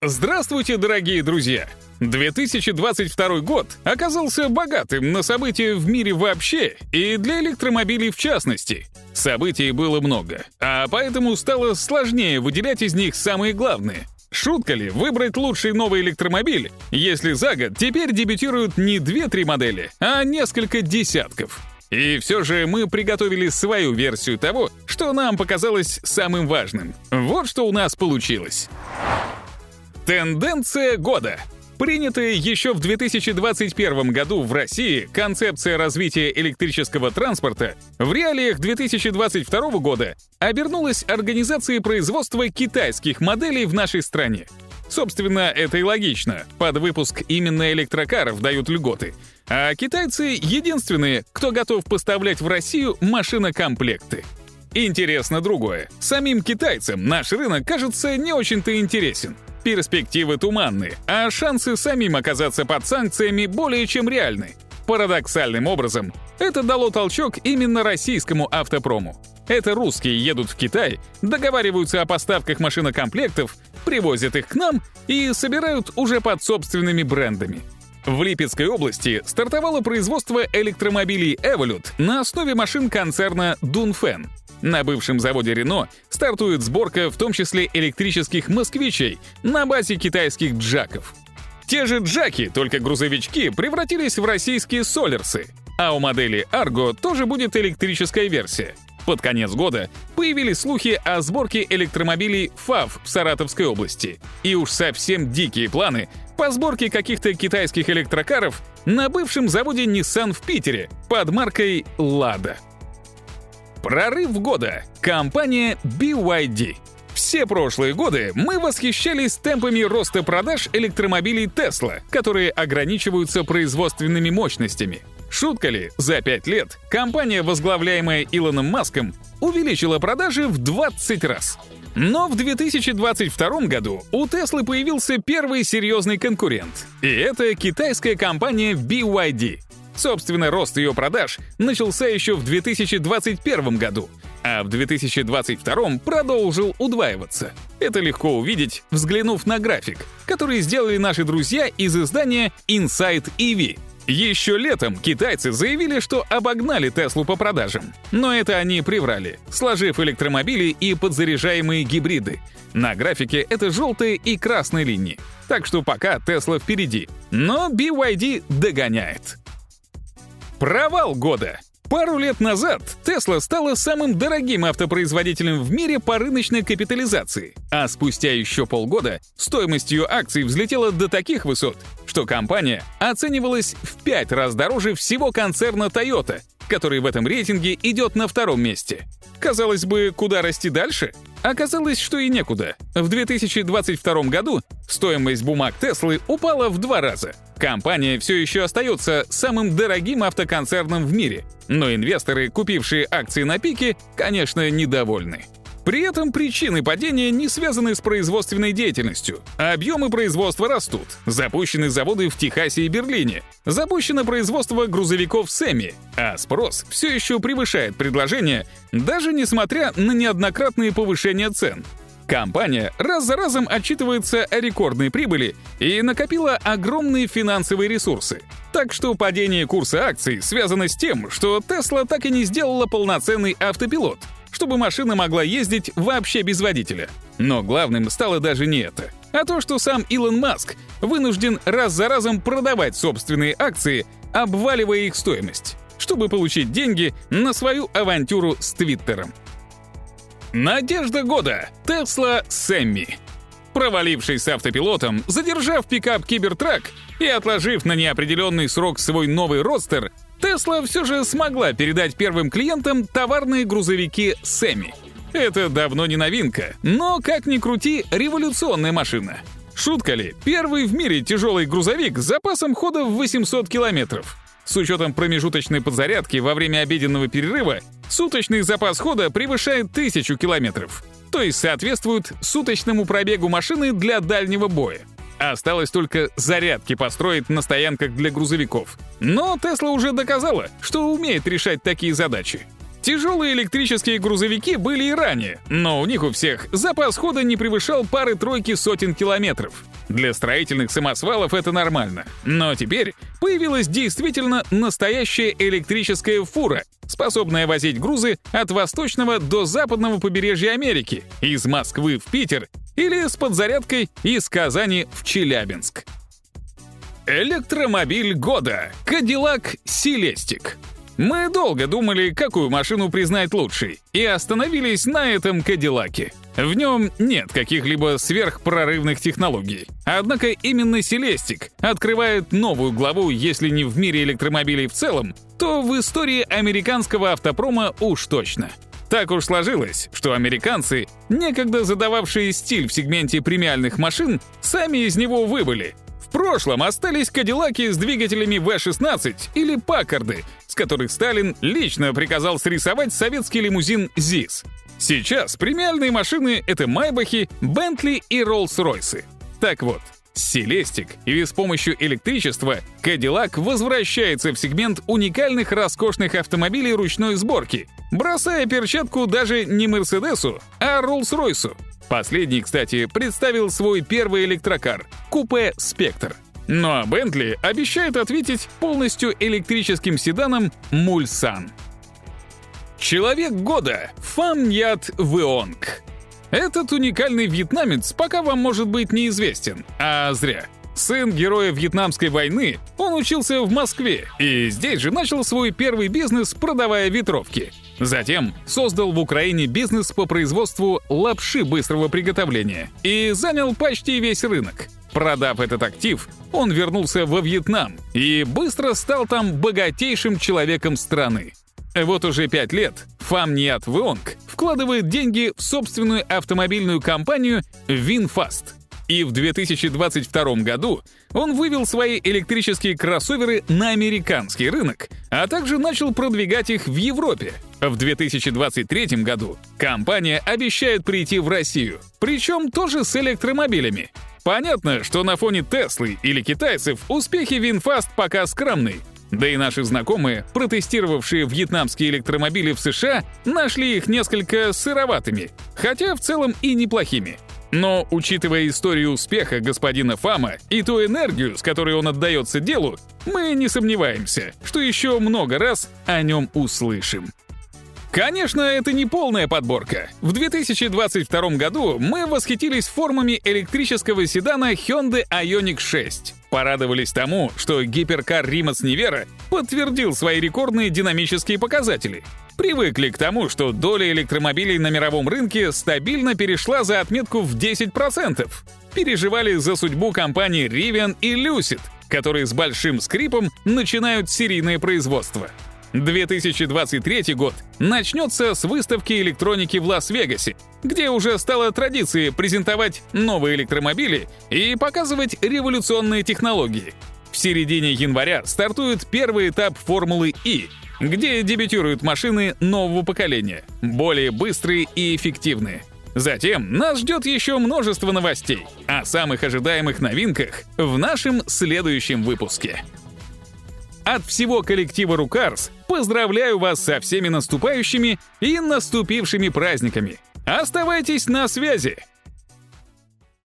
Здравствуйте, дорогие друзья! 2022 год оказался богатым на события в мире вообще и для электромобилей в частности. Событий было много, а поэтому стало сложнее выделять из них самые главные. Шутка ли выбрать лучший новый электромобиль, если за год теперь дебютируют не 2-3 модели, а несколько десятков? И все же мы приготовили свою версию того, что нам показалось самым важным. Вот что у нас получилось. Тенденция года. Принятая еще в 2021 году в России концепция развития электрического транспорта в реалиях 2022 года обернулась организацией производства китайских моделей в нашей стране. Собственно, это и логично. Под выпуск именно электрокаров дают льготы. А китайцы — единственные, кто готов поставлять в Россию машинокомплекты. Интересно другое. Самим китайцам наш рынок кажется не очень-то интересен. Перспективы туманны, а шансы самим оказаться под санкциями более чем реальны. Парадоксальным образом, это дало толчок именно российскому автопрому. Это русские едут в Китай, договариваются о поставках машинокомплектов, привозят их к нам и собирают уже под собственными брендами. В Липецкой области стартовало производство электромобилей Evolut на основе машин концерна Dunfen. На бывшем заводе Renault стартует сборка в том числе электрических москвичей на базе китайских джаков. Те же джаки, только грузовички, превратились в российские солерсы, а у модели Argo тоже будет электрическая версия. Под конец года появились слухи о сборке электромобилей FAV в Саратовской области. И уж совсем дикие планы по сборке каких-то китайских электрокаров на бывшем заводе Nissan в Питере под маркой «Лада». Прорыв года. Компания BYD. Все прошлые годы мы восхищались темпами роста продаж электромобилей Tesla, которые ограничиваются производственными мощностями. Шутка ли, за 5 лет компания, возглавляемая Илоном Маском, увеличила продажи в 20 раз. Но в 2022 году у Теслы появился первый серьезный конкурент. И это китайская компания BYD. Собственно, рост ее продаж начался еще в 2021 году, а в 2022 продолжил удваиваться. Это легко увидеть, взглянув на график, который сделали наши друзья из издания Inside EV. Еще летом китайцы заявили, что обогнали Теслу по продажам. Но это они приврали, сложив электромобили и подзаряжаемые гибриды. На графике это желтые и красные линии. Так что пока Тесла впереди. Но BYD догоняет. Провал года. Пару лет назад Tesla стала самым дорогим автопроизводителем в мире по рыночной капитализации, а спустя еще полгода стоимость ее акций взлетела до таких высот, что компания оценивалась в пять раз дороже всего концерна Toyota, который в этом рейтинге идет на втором месте. Казалось бы, куда расти дальше? Оказалось, что и некуда. В 2022 году стоимость бумаг Теслы упала в два раза. Компания все еще остается самым дорогим автоконцерном в мире, но инвесторы, купившие акции на пике, конечно, недовольны. При этом причины падения не связаны с производственной деятельностью. Объемы производства растут. Запущены заводы в Техасе и Берлине. Запущено производство грузовиков Сэмми. А спрос все еще превышает предложение, даже несмотря на неоднократные повышения цен. Компания раз за разом отчитывается о рекордной прибыли и накопила огромные финансовые ресурсы. Так что падение курса акций связано с тем, что Tesla так и не сделала полноценный автопилот — чтобы машина могла ездить вообще без водителя. Но главным стало даже не это, а то, что сам Илон Маск вынужден раз за разом продавать собственные акции, обваливая их стоимость, чтобы получить деньги на свою авантюру с Твиттером. Надежда года. Тесла Сэмми. Провалившись с автопилотом, задержав пикап Кибертрак и отложив на неопределенный срок свой новый родстер, Тесла все же смогла передать первым клиентам товарные грузовики Сэмми. Это давно не новинка, но, как ни крути, революционная машина. Шутка ли, первый в мире тяжелый грузовик с запасом хода в 800 километров. С учетом промежуточной подзарядки во время обеденного перерыва, суточный запас хода превышает 1000 километров, то есть соответствует суточному пробегу машины для дальнего боя. Осталось только зарядки построить на стоянках для грузовиков. Но Тесла уже доказала, что умеет решать такие задачи. Тяжелые электрические грузовики были и ранее, но у них у всех запас хода не превышал пары-тройки сотен километров. Для строительных самосвалов это нормально. Но теперь появилась действительно настоящая электрическая фура, способная возить грузы от восточного до западного побережья Америки, из Москвы в Питер или с подзарядкой из Казани в Челябинск. Электромобиль года — Cadillac Celestiq. Мы долго думали, какую машину признать лучшей, и остановились на этом Кадиллаке. В нем нет каких-либо сверхпрорывных технологий. Однако именно Селестик открывает новую главу, если не в мире электромобилей в целом, то в истории американского автопрома уж точно. Так уж сложилось, что американцы, некогда задававшие стиль в сегменте премиальных машин, сами из него выбыли. В прошлом остались Кадиллаки с двигателями V16 или Паккарды, которых Сталин лично приказал срисовать советский лимузин ЗИС. Сейчас премиальные машины — это Майбахи, Бентли и Роллс-Ройсы. Так вот, Селестик и с помощью электричества Cadillac возвращается в сегмент уникальных роскошных автомобилей ручной сборки, бросая перчатку даже не Мерседесу, а Роллс-Ройсу. Последний, кстати, представил свой первый электрокар — купе «Спектр». Ну а Бентли обещает ответить полностью электрическим седаном Мульсан. Человек года Фам Ят Веонг. Этот уникальный вьетнамец пока вам может быть неизвестен, а зря. Сын героя Вьетнамской войны, он учился в Москве и здесь же начал свой первый бизнес, продавая ветровки. Затем создал в Украине бизнес по производству лапши быстрого приготовления и занял почти весь рынок. Продав этот актив, он вернулся во Вьетнам и быстро стал там богатейшим человеком страны. Вот уже пять лет Фам Ниат Вонг вкладывает деньги в собственную автомобильную компанию VinFast. И в 2022 году он вывел свои электрические кроссоверы на американский рынок, а также начал продвигать их в Европе. В 2023 году компания обещает прийти в Россию, причем тоже с электромобилями. Понятно, что на фоне Теслы или китайцев успехи VinFast пока скромны. Да и наши знакомые, протестировавшие вьетнамские электромобили в США, нашли их несколько сыроватыми, хотя в целом и неплохими. Но, учитывая историю успеха господина Фама и ту энергию, с которой он отдается делу, мы не сомневаемся, что еще много раз о нем услышим. Конечно, это не полная подборка. В 2022 году мы восхитились формами электрического седана Hyundai Ioniq 6. Порадовались тому, что гиперкар Римас Нивера подтвердил свои рекордные динамические показатели. Привыкли к тому, что доля электромобилей на мировом рынке стабильно перешла за отметку в 10%. Переживали за судьбу компаний Rivian и Lucid, которые с большим скрипом начинают серийное производство. 2023 год начнется с выставки электроники в Лас-Вегасе, где уже стало традицией презентовать новые электромобили и показывать революционные технологии. В середине января стартует первый этап Формулы И, где дебютируют машины нового поколения, более быстрые и эффективные. Затем нас ждет еще множество новостей о самых ожидаемых новинках в нашем следующем выпуске. От всего коллектива Рукарс поздравляю вас со всеми наступающими и наступившими праздниками. Оставайтесь на связи.